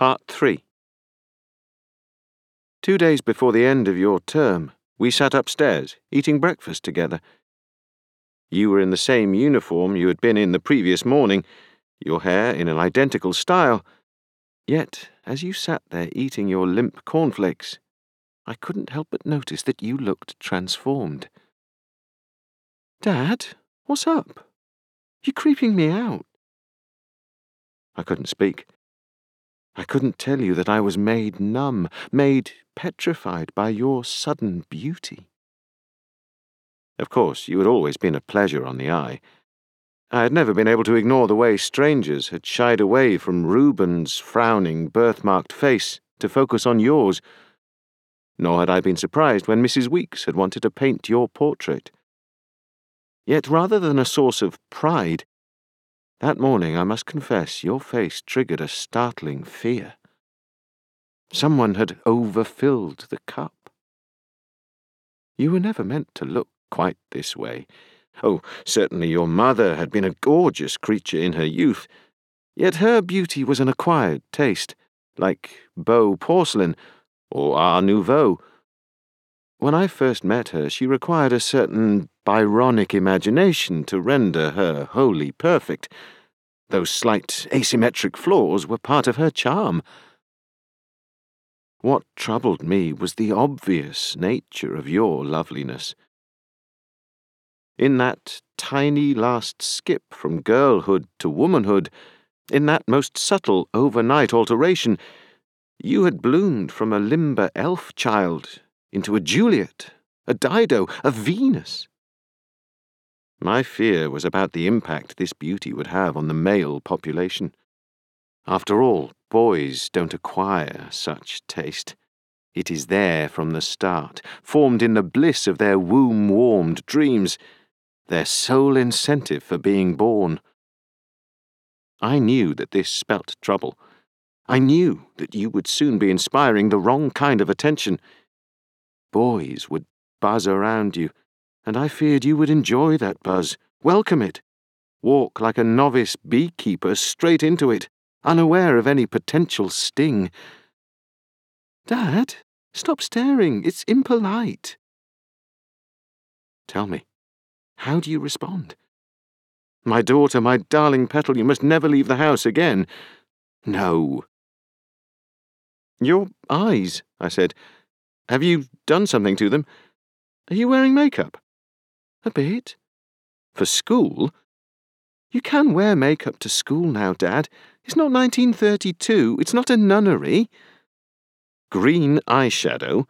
Part 3 Two days before the end of your term, we sat upstairs, eating breakfast together. You were in the same uniform you had been in the previous morning, your hair in an identical style. Yet, as you sat there eating your limp cornflakes, I couldn't help but notice that you looked transformed. Dad, what's up? You're creeping me out. I couldn't speak. I couldn't tell you that I was made numb, made petrified by your sudden beauty. Of course, you had always been a pleasure on the eye. I had never been able to ignore the way strangers had shied away from Reuben's frowning, birthmarked face to focus on yours. Nor had I been surprised when Mrs. Weeks had wanted to paint your portrait. Yet rather than a source of pride, that morning, I must confess, your face triggered a startling fear. Someone had overfilled the cup. You were never meant to look quite this way. Oh, certainly your mother had been a gorgeous creature in her youth, yet her beauty was an acquired taste, like Bow porcelain or Art Nouveau. When I first met her, she required a certain Byronic imagination to render her wholly perfect. Those slight asymmetric flaws were part of her charm. What troubled me was the obvious nature of your loveliness. In that tiny last skip from girlhood to womanhood, in that most subtle overnight alteration, you had bloomed from a limber elf child into a Juliet, a Dido, a Venus. My fear was about the impact this beauty would have on the male population. After all, boys don't acquire such taste. It is there from the start, formed in the bliss of their womb warmed dreams, their sole incentive for being born. I knew that this spelt trouble. I knew that you would soon be inspiring the wrong kind of attention. Boys would buzz around you and I feared you would enjoy that buzz, welcome it, walk like a novice beekeeper straight into it, unaware of any potential sting. Dad, stop staring. It's impolite. Tell me, how do you respond? My daughter, my darling Petal, you must never leave the house again. No. Your eyes, I said. Have you done something to them? Are you wearing makeup? A bit. For school? You can wear makeup to school now, Dad. It's not 1932. It's not a nunnery. Green eyeshadow?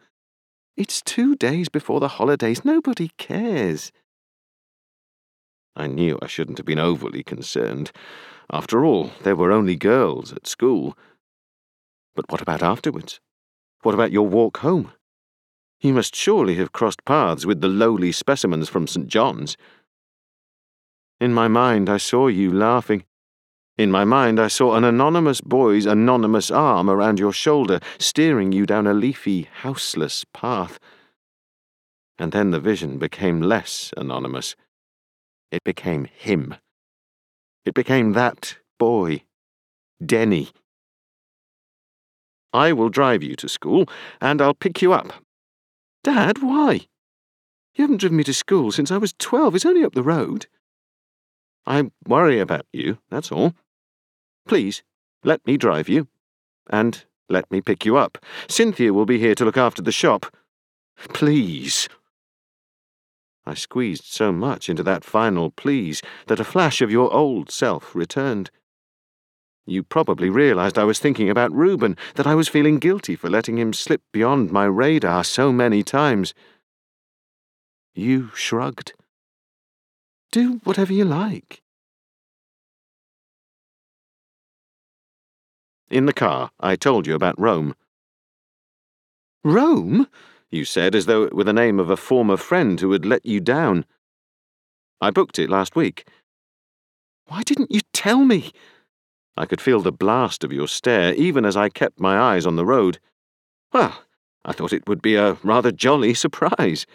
It's two days before the holidays. Nobody cares. I knew I shouldn't have been overly concerned. After all, there were only girls at school. But what about afterwards? What about your walk home? He must surely have crossed paths with the lowly specimens from St. John's. In my mind, I saw you laughing. In my mind, I saw an anonymous boy's anonymous arm around your shoulder, steering you down a leafy, houseless path. And then the vision became less anonymous. It became him. It became that boy, Denny. I will drive you to school, and I'll pick you up Dad, why? You haven't driven me to school since I was twelve. It's only up the road. I worry about you, that's all. Please, let me drive you. And let me pick you up. Cynthia will be here to look after the shop. Please. I squeezed so much into that final please that a flash of your old self returned. You probably realized I was thinking about Reuben, that I was feeling guilty for letting him slip beyond my radar so many times. You shrugged. Do whatever you like. In the car, I told you about Rome. Rome? You said, as though it were the name of a former friend who had let you down. I booked it last week. Why didn't you tell me? I could feel the blast of your stare even as I kept my eyes on the road. Well, I thought it would be a rather jolly surprise.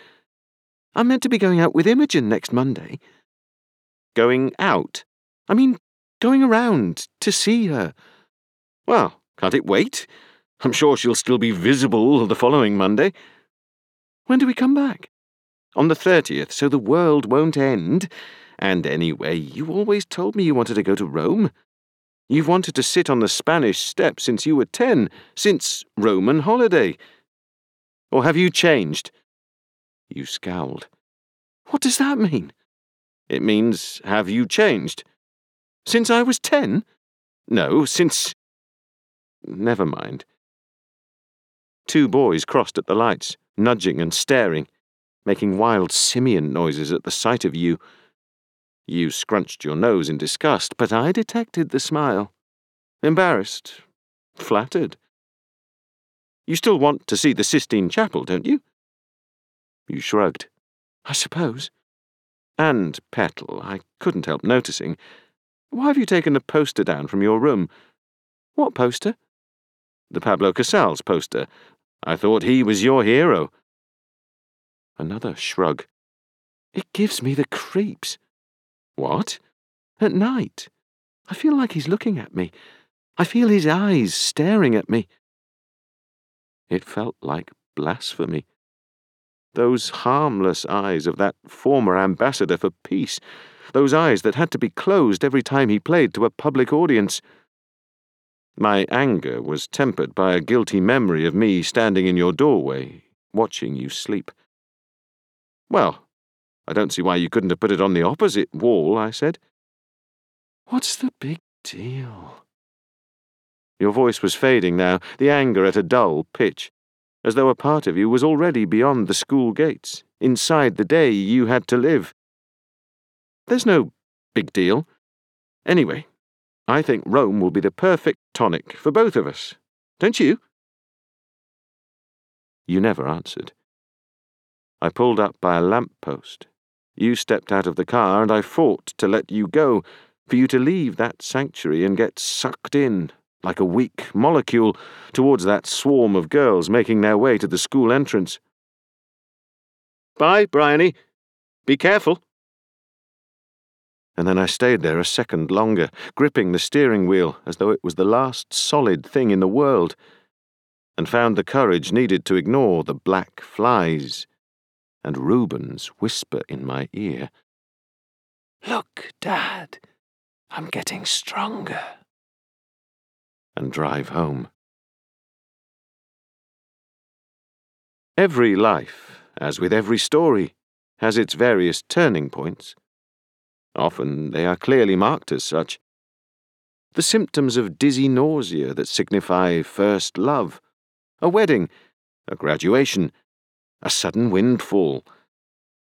I'm meant to be going out with Imogen next Monday. Going out? I mean, going around to see her. Well, Can't it wait? I'm sure she'll still be visible the following Monday. When do we come back? On the 30th, so the world won't end. And anyway, you always told me you wanted to go to Rome. You've wanted to sit on the Spanish steps since you were ten, since Roman holiday. Or have you changed? You scowled. What does that mean? It means, have you changed? Since I was ten? No, since. Never mind. Two boys crossed at the lights, nudging and staring, making wild simian noises at the sight of you. You scrunched your nose in disgust, but I detected the smile. Embarrassed, flattered. You still want to see the Sistine Chapel, don't you? You shrugged. I suppose. And, Petal, I couldn't help noticing. Why have you taken the poster down from your room? What poster? The Pablo Casals poster. I thought he was your hero. Another shrug. It gives me the creeps. What? At night. I feel like he's looking at me. I feel his eyes staring at me. It felt like blasphemy. Those harmless eyes of that former ambassador for peace, those eyes that had to be closed every time he played to a public audience. My anger was tempered by a guilty memory of me standing in your doorway, watching you sleep. Well, I don't see why you couldn't have put it on the opposite wall, I said. What's the big deal? Your voice was fading now, the anger at a dull pitch as though a part of you was already beyond the school gates, inside the day you had to live. There's no big deal. Anyway, I think Rome will be the perfect tonic for both of us. Don't you? You never answered. I pulled up by a lamp post. You stepped out of the car, and I fought to let you go, for you to leave that sanctuary and get sucked in like a weak molecule, towards that swarm of girls making their way to the school entrance. Bye, Bryony. Be careful. And then I stayed there a second longer, gripping the steering wheel as though it was the last solid thing in the world, and found the courage needed to ignore the black flies and Reuben's whisper in my ear. Look, Dad, I'm getting stronger and drive home. Every life, as with every story, has its various turning points. Often they are clearly marked as such. The symptoms of dizzy nausea that signify first love, a wedding, a graduation, a sudden windfall,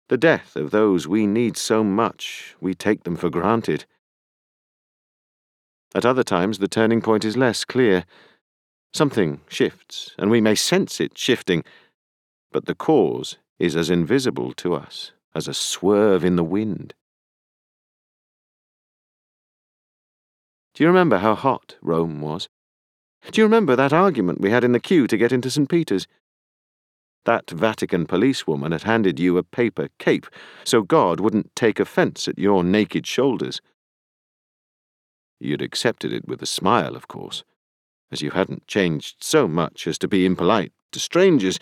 the death of those we need so much we take them for granted. At other times, the turning point is less clear. Something shifts, and we may sense it shifting, but the cause is as invisible to us as a swerve in the wind. Do you remember how hot Rome was? Do you remember that argument we had in the queue to get into St. Peter's? That Vatican policewoman had handed you a paper cape so God wouldn't take offence at your naked shoulders. You'd accepted it with a smile, of course, as you hadn't changed so much as to be impolite to strangers.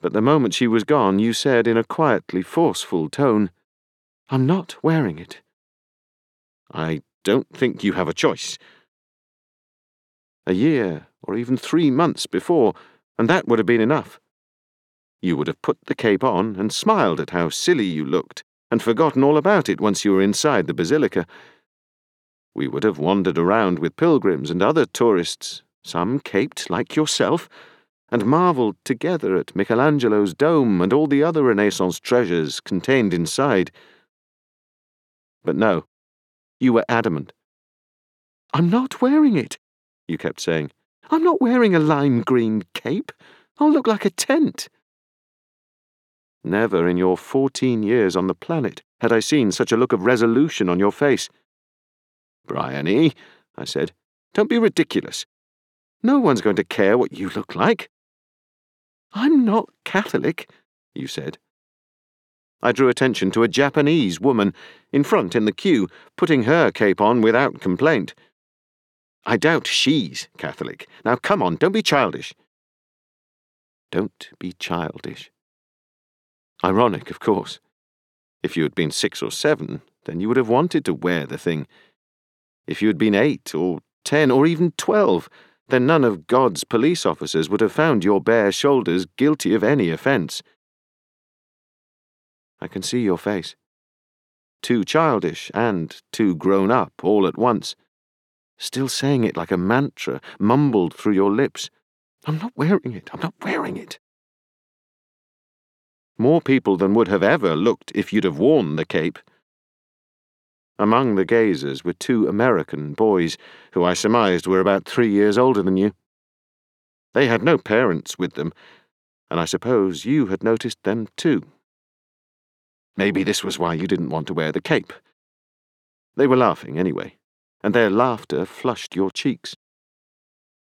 But the moment she was gone, you said in a quietly forceful tone, I'm not wearing it. I don't think you have a choice. A year, or even three months before, and that would have been enough. You would have put the cape on and smiled at how silly you looked, and forgotten all about it once you were inside the basilica. We would have wandered around with pilgrims and other tourists, some caped like yourself, and marvelled together at Michelangelo's dome and all the other Renaissance treasures contained inside. But no, you were adamant. I'm not wearing it, you kept saying. I'm not wearing a lime green cape. I'll look like a tent. Never in your fourteen years on the planet had I seen such a look of resolution on your face. Bryony, I said, don't be ridiculous. No one's going to care what you look like. I'm not Catholic, you said. I drew attention to a Japanese woman in front in the queue, putting her cape on without complaint. I doubt she's Catholic. Now come on, don't be childish. Don't be childish. Ironic, of course. If you had been six or seven, then you would have wanted to wear the thing. If you had been eight or ten or even twelve, then none of God's police officers would have found your bare shoulders guilty of any offence. I can see your face. Too childish and too grown up all at once. Still saying it like a mantra, mumbled through your lips. I'm not wearing it. I'm not wearing it. More people than would have ever looked if you'd have worn the cape. Among the gazers were two American boys, who I surmised were about three years older than you. They had no parents with them, and I suppose you had noticed them too. Maybe this was why you didn't want to wear the cape. They were laughing anyway, and their laughter flushed your cheeks.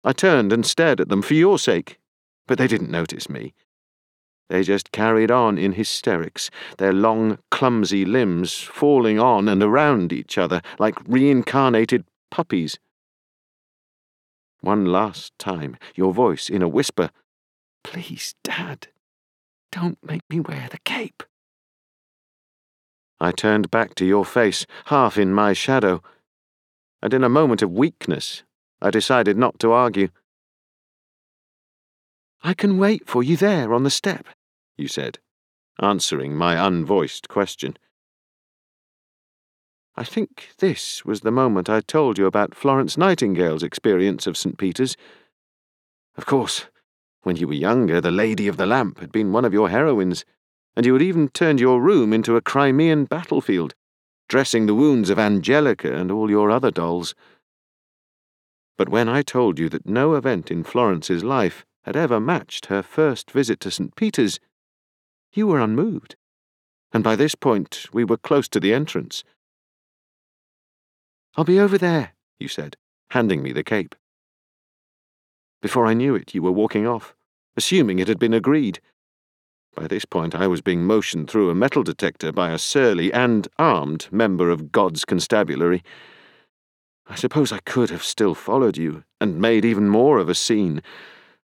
I turned and stared at them for your sake, but they didn't notice me. They just carried on in hysterics, their long, clumsy limbs falling on and around each other like reincarnated puppies. One last time, your voice in a whisper Please, Dad, don't make me wear the cape. I turned back to your face, half in my shadow, and in a moment of weakness, I decided not to argue. I can wait for you there on the step, you said, answering my unvoiced question. I think this was the moment I told you about Florence Nightingale's experience of St. Peter's. Of course, when you were younger, the Lady of the Lamp had been one of your heroines, and you had even turned your room into a Crimean battlefield, dressing the wounds of Angelica and all your other dolls. But when I told you that no event in Florence's life had ever matched her first visit to St. Peter's, you were unmoved, and by this point we were close to the entrance. I'll be over there, you said, handing me the cape. Before I knew it, you were walking off, assuming it had been agreed. By this point, I was being motioned through a metal detector by a surly and armed member of God's constabulary. I suppose I could have still followed you and made even more of a scene,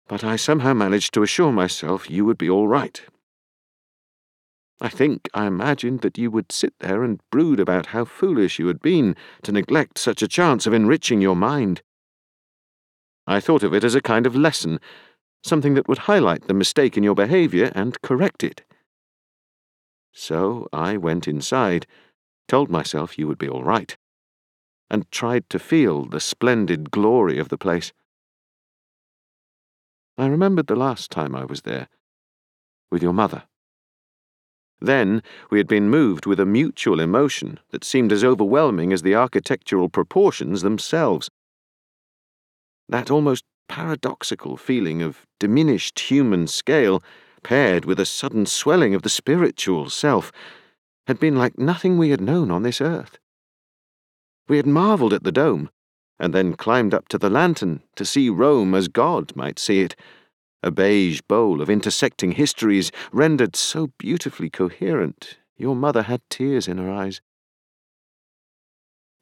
but I somehow managed to assure myself you would be all right I think I imagined that you would sit there and brood about how foolish you had been to neglect such a chance of enriching your mind. I thought of it as a kind of lesson, something that would highlight the mistake in your behaviour and correct it. So I went inside, told myself you would be all right, and tried to feel the splendid glory of the place. I remembered the last time I was there, with your mother. Then we had been moved with a mutual emotion that seemed as overwhelming as the architectural proportions themselves. That almost paradoxical feeling of diminished human scale, paired with a sudden swelling of the spiritual self, had been like nothing we had known on this earth. We had marvelled at the dome, and then climbed up to the lantern to see Rome as God might see it a beige bowl of intersecting histories rendered so beautifully coherent your mother had tears in her eyes.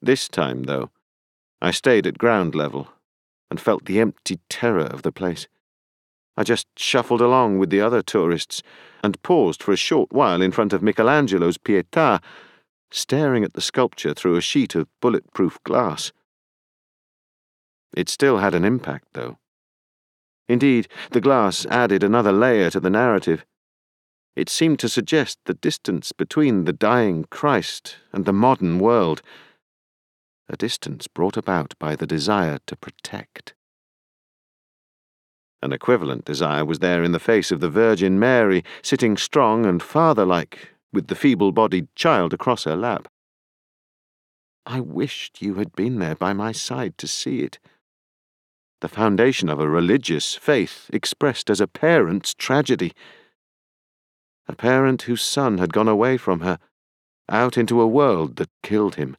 This time, though, I stayed at ground level and felt the empty terror of the place. I just shuffled along with the other tourists and paused for a short while in front of Michelangelo's Pietà, staring at the sculpture through a sheet of bulletproof glass. It still had an impact, though. Indeed, the glass added another layer to the narrative. It seemed to suggest the distance between the dying Christ and the modern world, a distance brought about by the desire to protect. An equivalent desire was there in the face of the Virgin Mary, sitting strong and father like, with the feeble bodied child across her lap. I wished you had been there by my side to see it the foundation of a religious faith expressed as a parent's tragedy. A parent whose son had gone away from her, out into a world that killed him.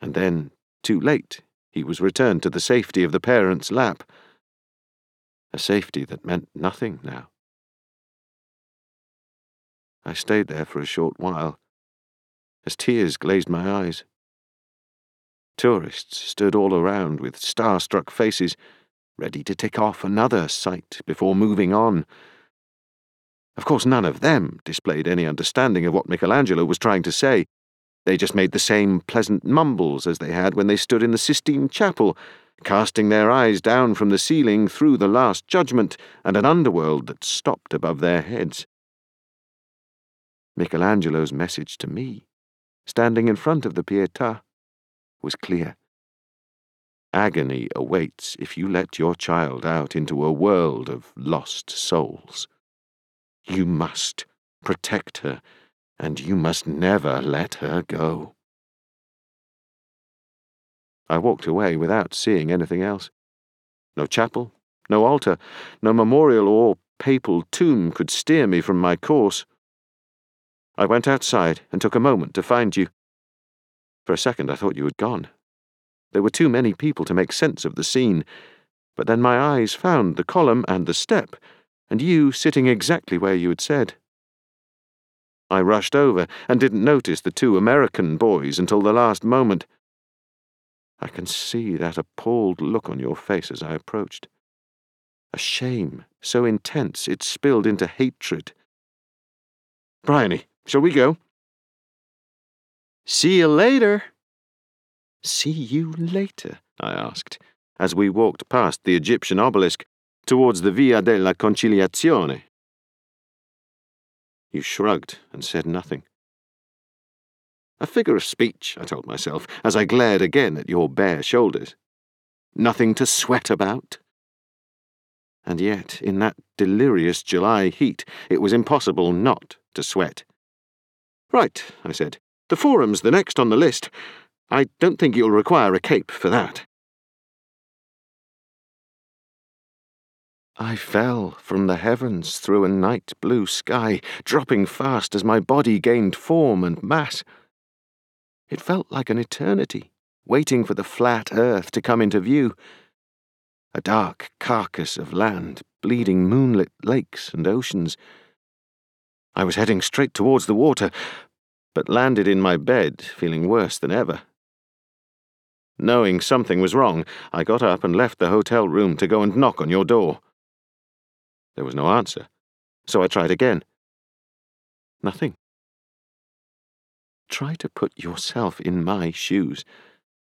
And then, too late, he was returned to the safety of the parent's lap. A safety that meant nothing now. I stayed there for a short while, as tears glazed my eyes. Tourists stood all around with star-struck faces, ready to tick off another sight before moving on. Of course, none of them displayed any understanding of what Michelangelo was trying to say. They just made the same pleasant mumbles as they had when they stood in the Sistine Chapel, casting their eyes down from the ceiling through the Last Judgment and an underworld that stopped above their heads. Michelangelo's message to me, standing in front of the Pietà, was clear. Agony awaits if you let your child out into a world of lost souls. You must protect her, and you must never let her go. I walked away without seeing anything else. No chapel, no altar, no memorial or papal tomb could steer me from my course. I went outside and took a moment to find you. For a second I thought you had gone. There were too many people to make sense of the scene, but then my eyes found the column and the step, and you sitting exactly where you had said. I rushed over and didn't notice the two American boys until the last moment. I can see that appalled look on your face as I approached. A shame so intense it spilled into hatred. Bryony, shall we go? See you later. See you later? I asked, as we walked past the Egyptian obelisk towards the Via della Conciliazione. You shrugged and said nothing. A figure of speech, I told myself, as I glared again at your bare shoulders. Nothing to sweat about. And yet, in that delirious July heat, it was impossible not to sweat. Right, I said. The forum's the next on the list. I don't think you'll require a cape for that. I fell from the heavens through a night blue sky, dropping fast as my body gained form and mass. It felt like an eternity, waiting for the flat earth to come into view. A dark carcass of land, bleeding moonlit lakes and oceans. I was heading straight towards the water, but landed in my bed, feeling worse than ever. Knowing something was wrong, I got up and left the hotel room to go and knock on your door. There was no answer, so I tried again. Nothing. Try to put yourself in my shoes,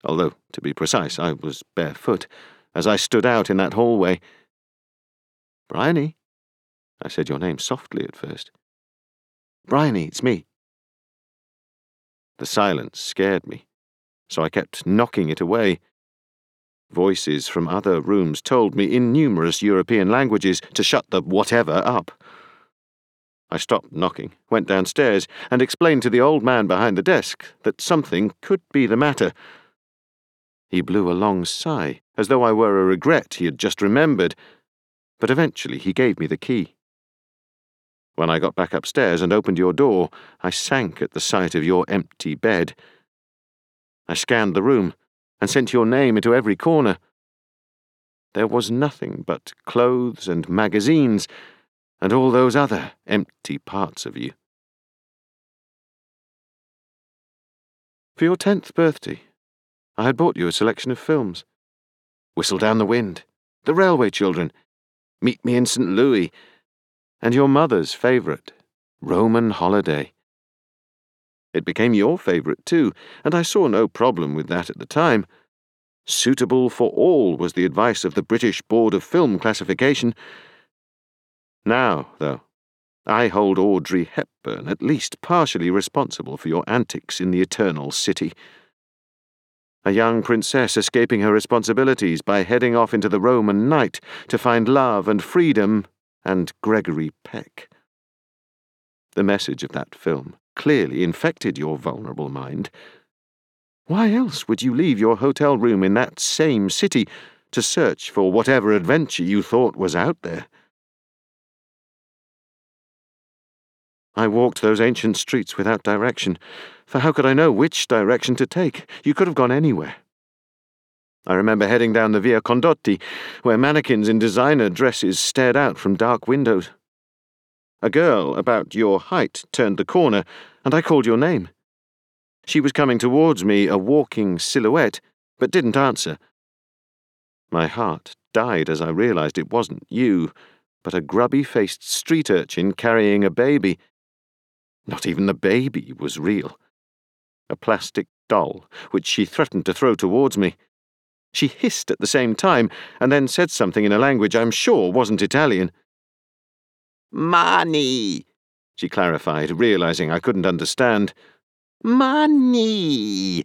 although, to be precise, I was barefoot, as I stood out in that hallway. Bryony, I said your name softly at first. Bryony, it's me. The silence scared me, so I kept knocking it away. Voices from other rooms told me in numerous European languages to shut the whatever up. I stopped knocking, went downstairs, and explained to the old man behind the desk that something could be the matter. He blew a long sigh, as though I were a regret he had just remembered, but eventually he gave me the key. When I got back upstairs and opened your door, I sank at the sight of your empty bed. I scanned the room and sent your name into every corner. There was nothing but clothes and magazines and all those other empty parts of you. For your tenth birthday, I had bought you a selection of films Whistle Down the Wind, The Railway Children, Meet Me in St. Louis, and your mother's favourite, Roman Holiday. It became your favourite too, and I saw no problem with that at the time. Suitable for all was the advice of the British Board of Film Classification. Now, though, I hold Audrey Hepburn at least partially responsible for your antics in the Eternal City. A young princess escaping her responsibilities by heading off into the Roman night to find love and freedom and Gregory Peck. The message of that film clearly infected your vulnerable mind. Why else would you leave your hotel room in that same city to search for whatever adventure you thought was out there? I walked those ancient streets without direction, for how could I know which direction to take? You could have gone anywhere. I remember heading down the Via Condotti, where mannequins in designer dresses stared out from dark windows. A girl about your height turned the corner, and I called your name. She was coming towards me, a walking silhouette, but didn't answer. My heart died as I realized it wasn't you, but a grubby faced street urchin carrying a baby. Not even the baby was real. A plastic doll, which she threatened to throw towards me. She hissed at the same time, and then said something in a language I'm sure wasn't Italian. Money, she clarified, realizing I couldn't understand. Money!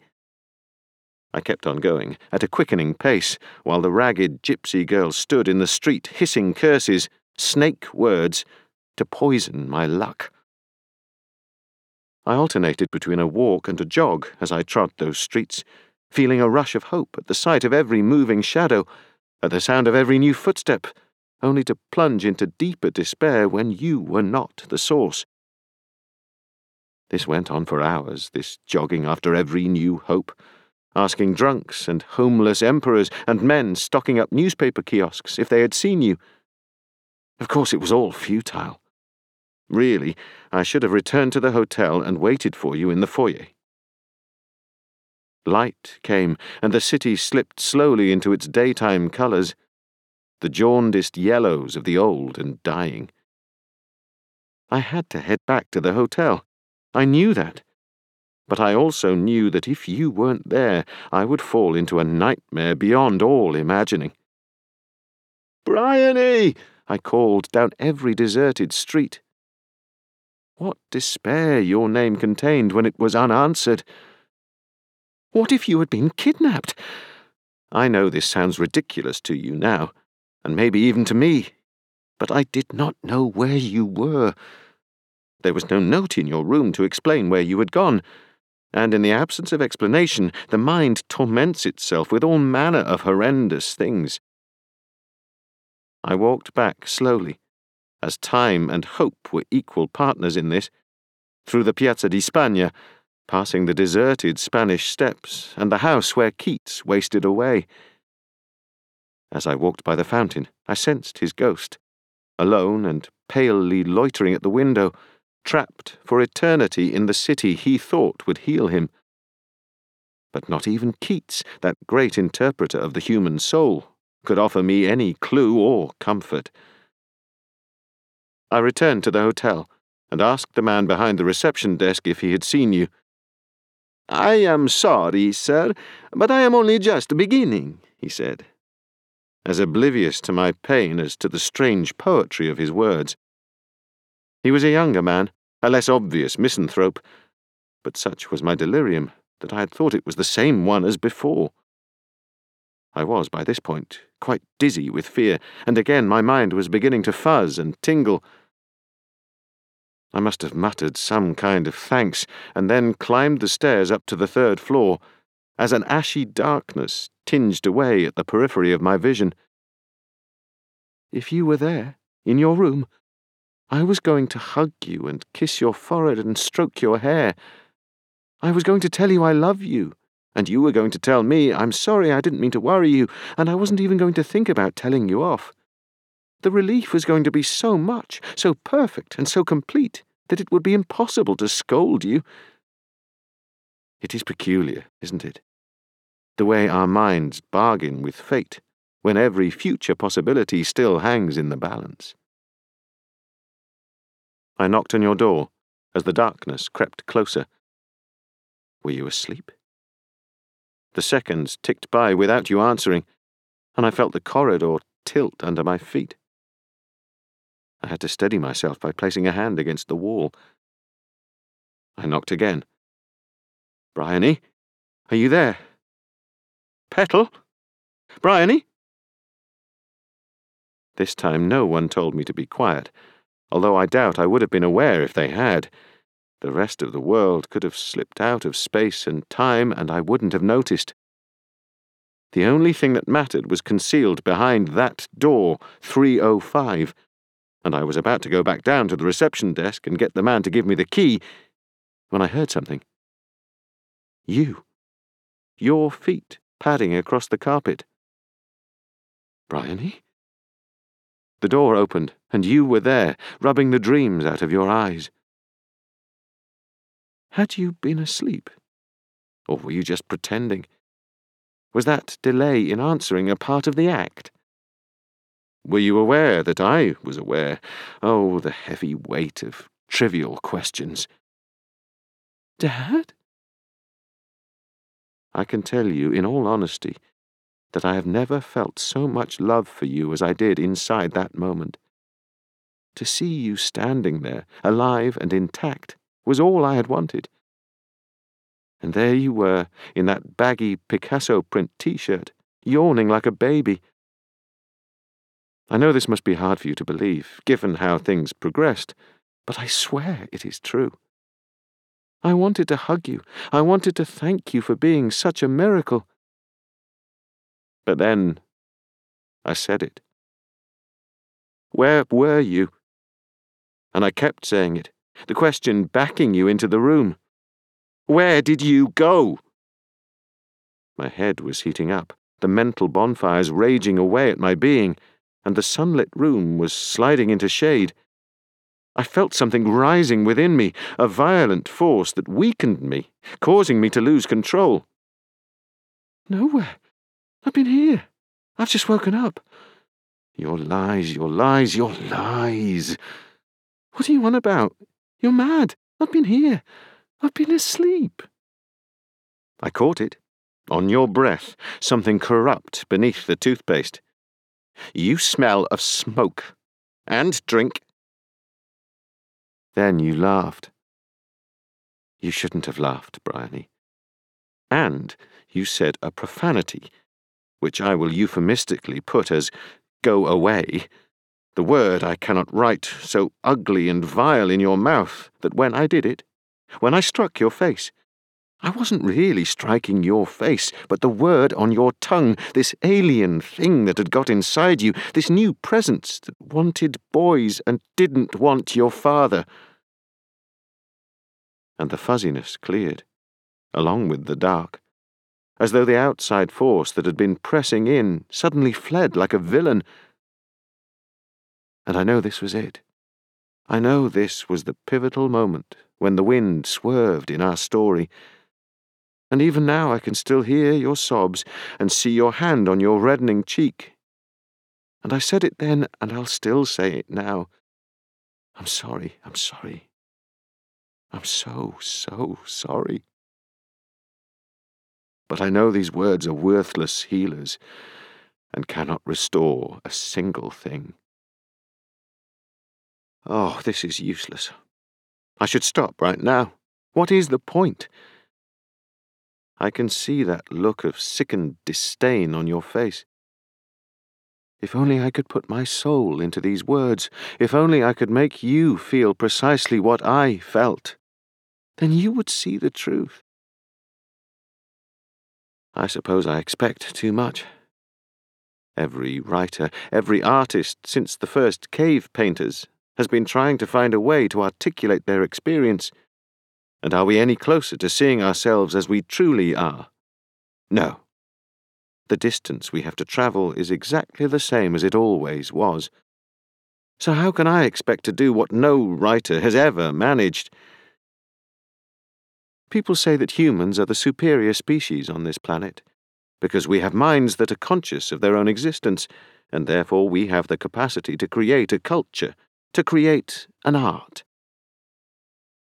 I kept on going, at a quickening pace, while the ragged gypsy girl stood in the street hissing curses, snake words, to poison my luck. I alternated between a walk and a jog as I trod those streets, feeling a rush of hope at the sight of every moving shadow, at the sound of every new footstep, only to plunge into deeper despair when you were not the source. This went on for hours, this jogging after every new hope asking drunks and homeless emperors and men stocking up newspaper kiosks if they had seen you. Of course, it was all futile. Really, I should have returned to the hotel and waited for you in the foyer. Light came, and the city slipped slowly into its daytime colours, the jaundiced yellows of the old and dying. I had to head back to the hotel. I knew that but I also knew that if you weren't there, I would fall into a nightmare beyond all imagining. Bryony! I called down every deserted street. What despair your name contained when it was unanswered. What if you had been kidnapped? I know this sounds ridiculous to you now, and maybe even to me, but I did not know where you were. There was no note in your room to explain where you had gone and in the absence of explanation, the mind torments itself with all manner of horrendous things. I walked back slowly, as time and hope were equal partners in this, through the Piazza di Spagna, passing the deserted Spanish steps and the house where Keats wasted away. As I walked by the fountain, I sensed his ghost, alone and palely loitering at the window trapped for eternity in the city he thought would heal him. But not even Keats, that great interpreter of the human soul, could offer me any clue or comfort. I returned to the hotel and asked the man behind the reception desk if he had seen you. I am sorry, sir, but I am only just beginning, he said, as oblivious to my pain as to the strange poetry of his words. He was a younger man, a less obvious misanthrope, but such was my delirium that I had thought it was the same one as before. I was, by this point, quite dizzy with fear, and again my mind was beginning to fuzz and tingle. I must have muttered some kind of thanks, and then climbed the stairs up to the third floor, as an ashy darkness tinged away at the periphery of my vision. If you were there, in your room, I was going to hug you and kiss your forehead and stroke your hair. I was going to tell you I love you, and you were going to tell me, I'm sorry I didn't mean to worry you, and I wasn't even going to think about telling you off. The relief was going to be so much, so perfect, and so complete, that it would be impossible to scold you. It is peculiar, isn't it? The way our minds bargain with fate, when every future possibility still hangs in the balance. I knocked on your door as the darkness crept closer. Were you asleep? The seconds ticked by without you answering, and I felt the corridor tilt under my feet. I had to steady myself by placing a hand against the wall. I knocked again. Bryony, are you there? Petal? Bryony? This time no one told me to be quiet although I doubt I would have been aware if they had. The rest of the world could have slipped out of space and time, and I wouldn't have noticed. The only thing that mattered was concealed behind that door, 305, and I was about to go back down to the reception desk and get the man to give me the key when I heard something. You. Your feet padding across the carpet. Bryony? The door opened, and you were there, rubbing the dreams out of your eyes. Had you been asleep? Or were you just pretending? Was that delay in answering a part of the act? Were you aware that I was aware? Oh, the heavy weight of trivial questions. Dad? I can tell you, in all honesty, that I have never felt so much love for you as I did inside that moment. To see you standing there, alive and intact, was all I had wanted. And there you were, in that baggy Picasso print t shirt, yawning like a baby. I know this must be hard for you to believe, given how things progressed, but I swear it is true. I wanted to hug you. I wanted to thank you for being such a miracle. But then I said it. Where were you? And I kept saying it, the question backing you into the room. Where did you go? My head was heating up, the mental bonfires raging away at my being, and the sunlit room was sliding into shade. I felt something rising within me, a violent force that weakened me, causing me to lose control. Nowhere. I've been here. I've just woken up. Your lies, your lies, your lies. What are you on about? You're mad. I've been here. I've been asleep. I caught it. On your breath, something corrupt beneath the toothpaste. You smell of smoke. And drink. Then you laughed. You shouldn't have laughed, Bryony. And you said a profanity, which I will euphemistically put as go away, the word I cannot write, so ugly and vile in your mouth that when I did it, when I struck your face, I wasn't really striking your face, but the word on your tongue, this alien thing that had got inside you, this new presence that wanted boys and didn't want your father. And the fuzziness cleared, along with the dark, as though the outside force that had been pressing in suddenly fled like a villain. And I know this was it. I know this was the pivotal moment when the wind swerved in our story and even now I can still hear your sobs and see your hand on your reddening cheek. And I said it then, and I'll still say it now. I'm sorry, I'm sorry. I'm so, so sorry. But I know these words are worthless healers and cannot restore a single thing. Oh, this is useless. I should stop right now. What is the point? I can see that look of sickened disdain on your face. If only I could put my soul into these words, if only I could make you feel precisely what I felt, then you would see the truth. I suppose I expect too much. Every writer, every artist since the first cave painters has been trying to find a way to articulate their experience and are we any closer to seeing ourselves as we truly are? No. The distance we have to travel is exactly the same as it always was. So how can I expect to do what no writer has ever managed? People say that humans are the superior species on this planet, because we have minds that are conscious of their own existence, and therefore we have the capacity to create a culture, to create an art.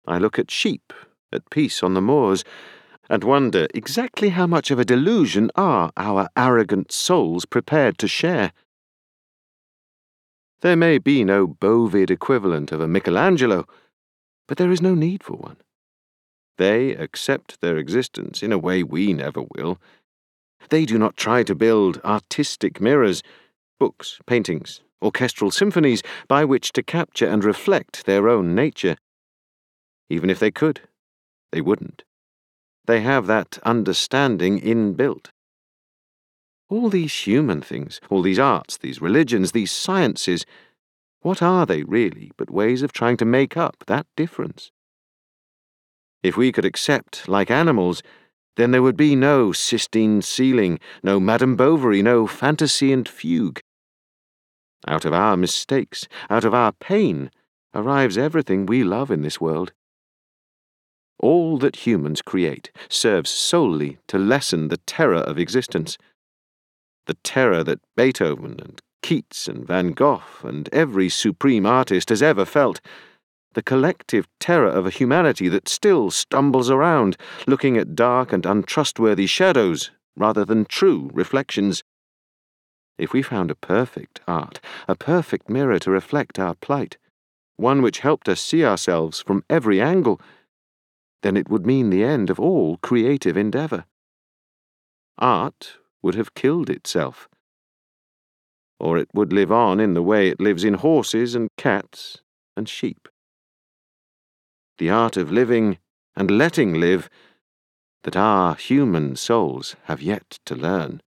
I look at sheep at peace on the moors and wonder exactly how much of a delusion are our arrogant souls prepared to share. There may be no bovid equivalent of a Michelangelo, but there is no need for one. They accept their existence in a way we never will. They do not try to build artistic mirrors, books, paintings, orchestral symphonies by which to capture and reflect their own nature. Even if they could, they wouldn't. They have that understanding inbuilt. All these human things, all these arts, these religions, these sciences, what are they really but ways of trying to make up that difference? If we could accept like animals, then there would be no Sistine ceiling, no Madame Bovary, no fantasy and fugue. Out of our mistakes, out of our pain, arrives everything we love in this world. All that humans create serves solely to lessen the terror of existence. The terror that Beethoven and Keats and Van Gogh and every supreme artist has ever felt. The collective terror of a humanity that still stumbles around, looking at dark and untrustworthy shadows rather than true reflections. If we found a perfect art, a perfect mirror to reflect our plight, one which helped us see ourselves from every angle, then it would mean the end of all creative endeavour. Art would have killed itself. Or it would live on in the way it lives in horses and cats and sheep. The art of living and letting live that our human souls have yet to learn.